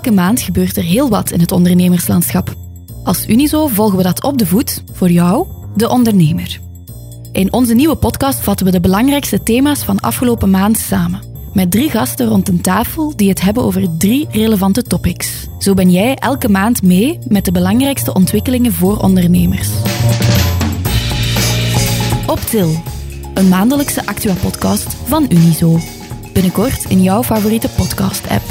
Elke maand gebeurt er heel wat in het ondernemerslandschap. Als Unizo volgen we dat op de voet voor jou, de ondernemer. In onze nieuwe podcast vatten we de belangrijkste thema's van afgelopen maand samen. Met drie gasten rond een tafel die het hebben over drie relevante topics. Zo ben jij elke maand mee met de belangrijkste ontwikkelingen voor ondernemers. Op Til, een maandelijkse Actua-podcast van Unizo. Binnenkort in jouw favoriete podcast-app.